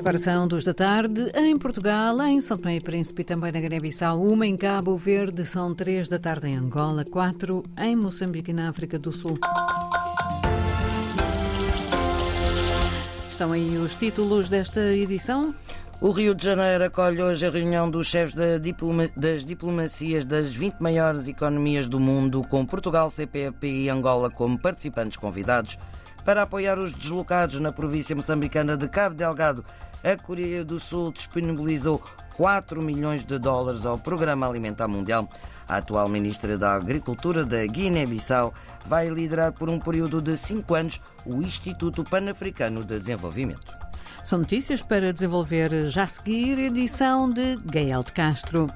Agora são duas da tarde em Portugal, em São Tomé e Príncipe também na Guiné-Bissau, uma em Cabo Verde, são três da tarde em Angola, quatro em Moçambique e na África do Sul. Estão aí os títulos desta edição. O Rio de Janeiro acolhe hoje a reunião dos chefes das diplomacias das 20 maiores economias do mundo, com Portugal, CPP e Angola como participantes convidados. Para apoiar os deslocados na província moçambicana de Cabo Delgado, a Coreia do Sul disponibilizou 4 milhões de dólares ao Programa Alimentar Mundial. A atual ministra da Agricultura da Guiné-Bissau vai liderar por um período de cinco anos o Instituto Pan-Africano de Desenvolvimento. São notícias para desenvolver já a seguir, edição de Gael de Castro.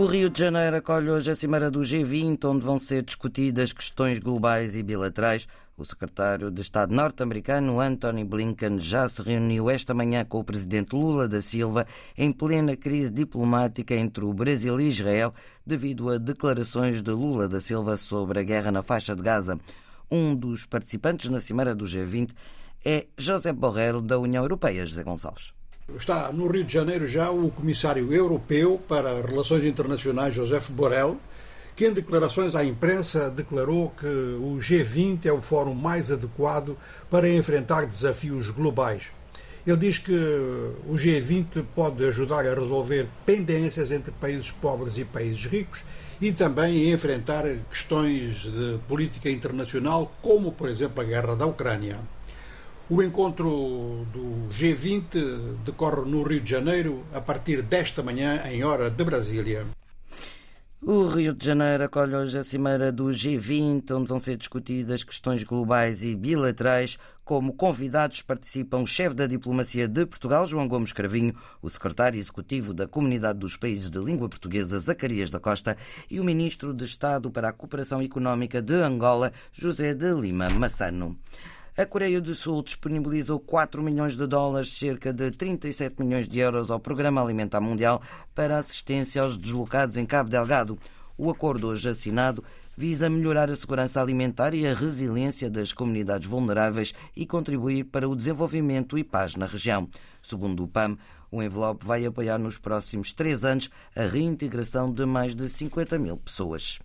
O Rio de Janeiro acolhe hoje a Cimeira do G20, onde vão ser discutidas questões globais e bilaterais. O secretário de Estado norte-americano, Anthony Blinken, já se reuniu esta manhã com o presidente Lula da Silva em plena crise diplomática entre o Brasil e Israel, devido a declarações de Lula da Silva sobre a guerra na faixa de Gaza. Um dos participantes na Cimeira do G20 é José Borrell, da União Europeia, José Gonçalves. Está no Rio de Janeiro já o comissário europeu para Relações Internacionais, José Borrell, que em declarações à imprensa declarou que o G20 é o fórum mais adequado para enfrentar desafios globais. Ele diz que o G20 pode ajudar a resolver pendências entre países pobres e países ricos e também enfrentar questões de política internacional, como, por exemplo, a guerra da Ucrânia. O encontro do G20 decorre no Rio de Janeiro a partir desta manhã, em hora de Brasília. O Rio de Janeiro acolhe hoje a cimeira do G20, onde vão ser discutidas questões globais e bilaterais. Como convidados participam o chefe da diplomacia de Portugal, João Gomes Cravinho, o secretário executivo da Comunidade dos Países de Língua Portuguesa, Zacarias da Costa, e o ministro de Estado para a Cooperação Económica de Angola, José de Lima Massano. A Coreia do Sul disponibilizou 4 milhões de dólares, cerca de 37 milhões de euros, ao Programa Alimentar Mundial para assistência aos deslocados em Cabo Delgado. O acordo hoje assinado visa melhorar a segurança alimentar e a resiliência das comunidades vulneráveis e contribuir para o desenvolvimento e paz na região. Segundo o PAM, o envelope vai apoiar nos próximos três anos a reintegração de mais de 50 mil pessoas.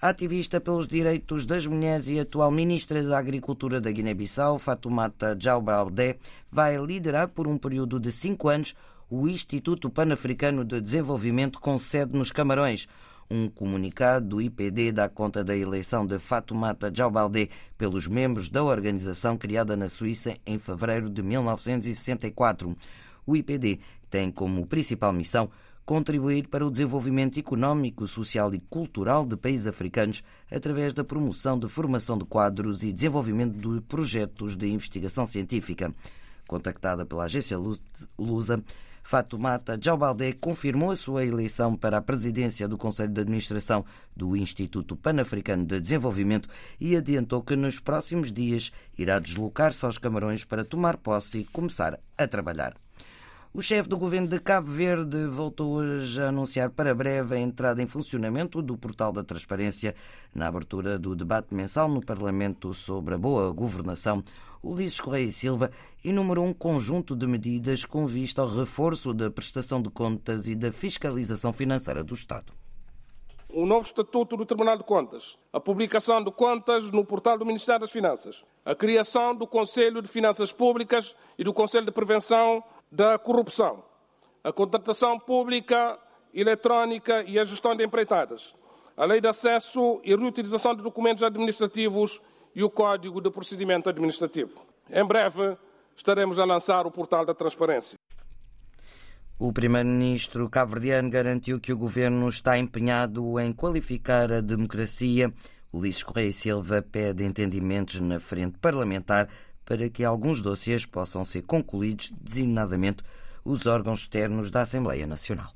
Ativista pelos direitos das mulheres e atual ministra da Agricultura da Guiné-Bissau, Fatoumata Djaubaldé, vai liderar por um período de cinco anos o Instituto Pan-Africano de Desenvolvimento com sede nos Camarões. Um comunicado do IPD dá conta da eleição de Fatoumata Djaubaldé pelos membros da organização criada na Suíça em fevereiro de 1964. O IPD tem como principal missão contribuir para o desenvolvimento económico, social e cultural de países africanos através da promoção de formação de quadros e desenvolvimento de projetos de investigação científica. Contactada pela agência Lusa, Fatoumata Djaubaldé confirmou a sua eleição para a presidência do Conselho de Administração do Instituto Pan-Africano de Desenvolvimento e adiantou que nos próximos dias irá deslocar-se aos Camarões para tomar posse e começar a trabalhar. O chefe do governo de Cabo Verde voltou hoje a anunciar para breve a entrada em funcionamento do portal da transparência. Na abertura do debate mensal no Parlamento sobre a boa governação, Ulisses Correia e Silva enumerou um conjunto de medidas com vista ao reforço da prestação de contas e da fiscalização financeira do Estado. O novo Estatuto do Tribunal de Contas, a publicação de contas no portal do Ministério das Finanças, a criação do Conselho de Finanças Públicas e do Conselho de Prevenção da corrupção, a contratação pública eletrónica e a gestão de empreitadas, a lei de acesso e reutilização de documentos administrativos e o Código de Procedimento Administrativo. Em breve estaremos a lançar o portal da transparência. O primeiro-ministro cabo-verdiano garantiu que o governo está empenhado em qualificar a democracia. Ulisses Correia Silva pede entendimentos na frente parlamentar para que alguns dossiês possam ser concluídos, designadamente os órgãos externos da Assembleia Nacional.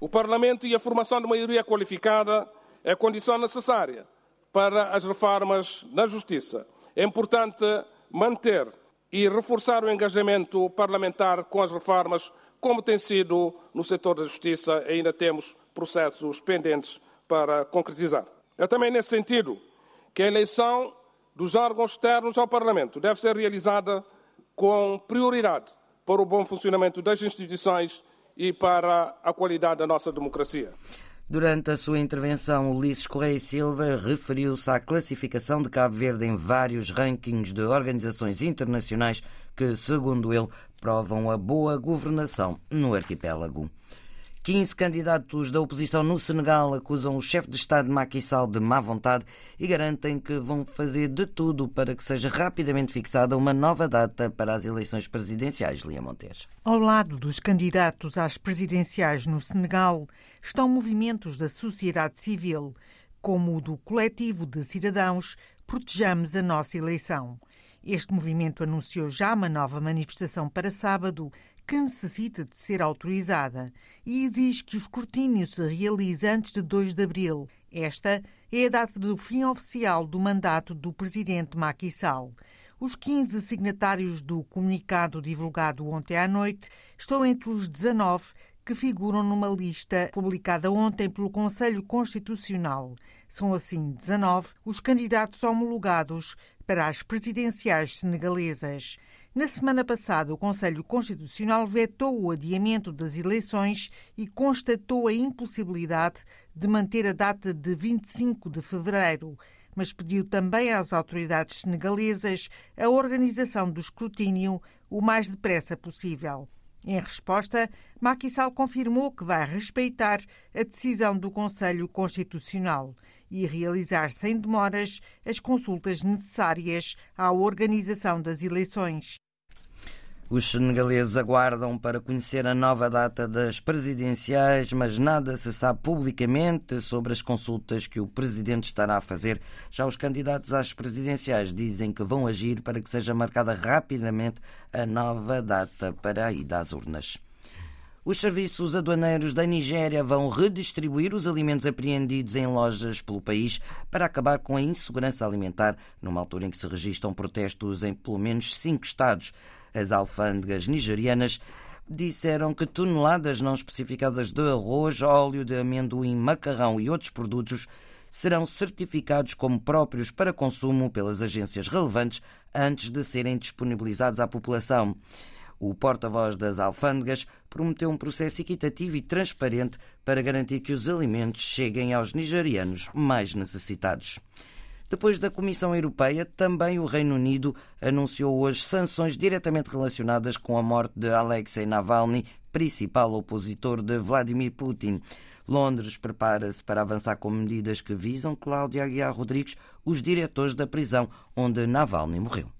O Parlamento e a formação de maioria qualificada é condição necessária para as reformas na Justiça. É importante manter e reforçar o engajamento parlamentar com as reformas, como tem sido no setor da Justiça, ainda temos processos pendentes para concretizar. É também nesse sentido que a eleição dos órgãos externos ao Parlamento deve ser realizada com prioridade para o bom funcionamento das instituições e para a qualidade da nossa democracia. Durante a sua intervenção, Ulisses Correia Silva referiu-se à classificação de Cabo Verde em vários rankings de organizações internacionais que, segundo ele, provam a boa governação no arquipélago. 15 candidatos da oposição no Senegal acusam o chefe de Estado Macky Sall de má vontade e garantem que vão fazer de tudo para que seja rapidamente fixada uma nova data para as eleições presidenciais, Lia Montes. Ao lado dos candidatos às presidenciais no Senegal estão movimentos da sociedade civil, como o do coletivo de cidadãos Protejamos a Nossa Eleição. Este movimento anunciou já uma nova manifestação para sábado que necessita de ser autorizada e exige que o escrutínio se realize antes de 2 de abril. Esta é a data do fim oficial do mandato do presidente Macky Sall. Os 15 signatários do comunicado divulgado ontem à noite estão entre os 19 que figuram numa lista publicada ontem pelo Conselho Constitucional. São assim 19 os candidatos homologados para as presidenciais senegalesas. Na semana passada, o Conselho Constitucional vetou o adiamento das eleições e constatou a impossibilidade de manter a data de 25 de fevereiro, mas pediu também às autoridades senegalesas a organização do escrutínio o mais depressa possível. Em resposta, Macky Sall confirmou que vai respeitar a decisão do Conselho Constitucional e realizar sem demoras as consultas necessárias à organização das eleições. Os senegaleses aguardam para conhecer a nova data das presidenciais, mas nada se sabe publicamente sobre as consultas que o presidente estará a fazer. Já os candidatos às presidenciais dizem que vão agir para que seja marcada rapidamente a nova data para a ida às urnas. Os serviços aduaneiros da Nigéria vão redistribuir os alimentos apreendidos em lojas pelo país para acabar com a insegurança alimentar, numa altura em que se registram protestos em pelo menos cinco estados. As alfândegas nigerianas disseram que toneladas não especificadas de arroz, óleo de amendoim, macarrão e outros produtos serão certificados como próprios para consumo pelas agências relevantes antes de serem disponibilizados à população. O porta-voz das alfândegas prometeu um processo equitativo e transparente para garantir que os alimentos cheguem aos nigerianos mais necessitados. Depois da Comissão Europeia, também o Reino Unido anunciou hoje sanções diretamente relacionadas com a morte de Alexei Navalny, principal opositor de Vladimir Putin. Londres prepara-se para avançar com medidas que visam Cláudia Aguiar Rodrigues, os diretores da prisão onde Navalny morreu.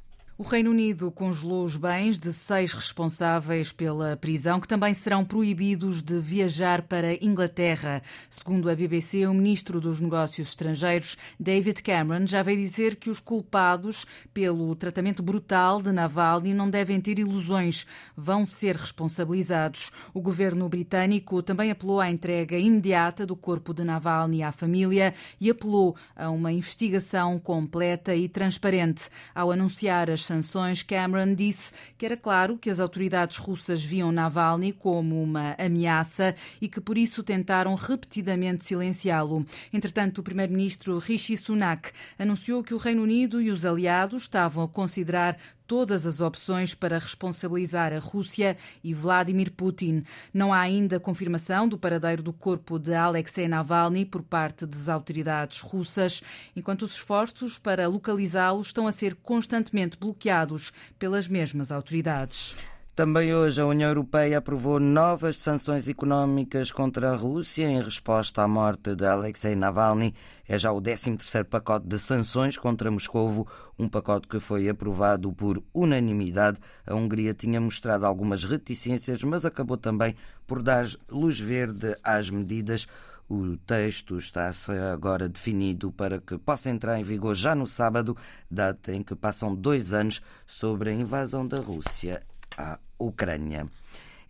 O Reino Unido congelou os bens de seis responsáveis pela prisão, que também serão proibidos de viajar para Inglaterra. Segundo a BBC, o ministro dos Negócios Estrangeiros, David Cameron, já veio dizer que os culpados pelo tratamento brutal de Navalny não devem ter ilusões, vão ser responsabilizados. O governo britânico também apelou à entrega imediata do corpo de Navalny à família e apelou a uma investigação completa e transparente. Ao anunciar as sanções, Cameron disse que era claro que as autoridades russas viam Navalny como uma ameaça e que por isso tentaram repetidamente silenciá-lo. Entretanto, o primeiro-ministro Rishi Sunak anunciou que o Reino Unido e os aliados estavam a considerar todas as opções para responsabilizar a Rússia e Vladimir Putin. Não há ainda confirmação do paradeiro do corpo de Alexei Navalny por parte das autoridades russas, enquanto os esforços para localizá-lo estão a ser constantemente bloqueados pelas mesmas autoridades. Também hoje a União Europeia aprovou novas sanções económicas contra a Rússia em resposta à morte de Alexei Navalny. É já o 13º pacote de sanções contra Moscovo, um pacote que foi aprovado por unanimidade. A Hungria tinha mostrado algumas reticências, mas acabou também por dar luz verde às medidas. O texto está agora definido para que possa entrar em vigor já no sábado, data em que passam dois anos sobre a invasão da Rússia à Ucrânia.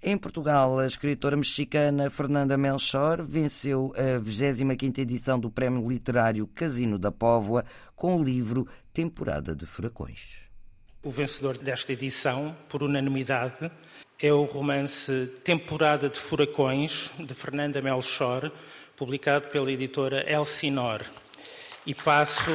Em Portugal, a escritora mexicana Fernanda Melchor venceu a 25ª edição do Prémio Literário Casino da Póvoa com o livro Temporada de Furacões. O vencedor desta edição, por unanimidade, é o romance Temporada de Furacões, de Fernanda Melchor, publicado pela editora Elsinor. E passo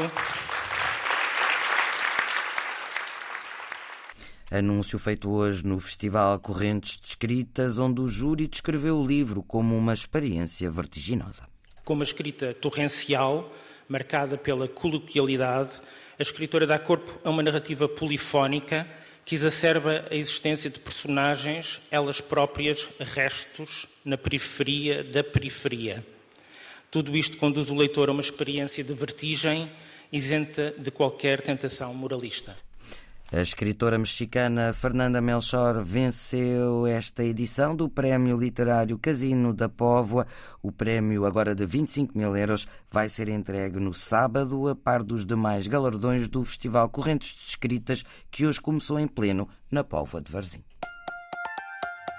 Anúncio feito hoje no Festival Correntes de Escritas, onde o júri descreveu o livro como uma experiência vertiginosa. Com uma escrita torrencial, marcada pela coloquialidade, a escritora dá corpo a uma narrativa polifónica que exacerba a existência de personagens, elas próprias restos na periferia da periferia. Tudo isto conduz o leitor a uma experiência de vertigem isenta de qualquer tentação moralista. A escritora mexicana Fernanda Melchor venceu esta edição do Prémio Literário Casino da Póvoa. O prémio, agora de 25 mil euros, vai ser entregue no sábado, a par dos demais galardões do Festival Correntes de Escritas, que hoje começou em pleno na Póvoa de Varzim.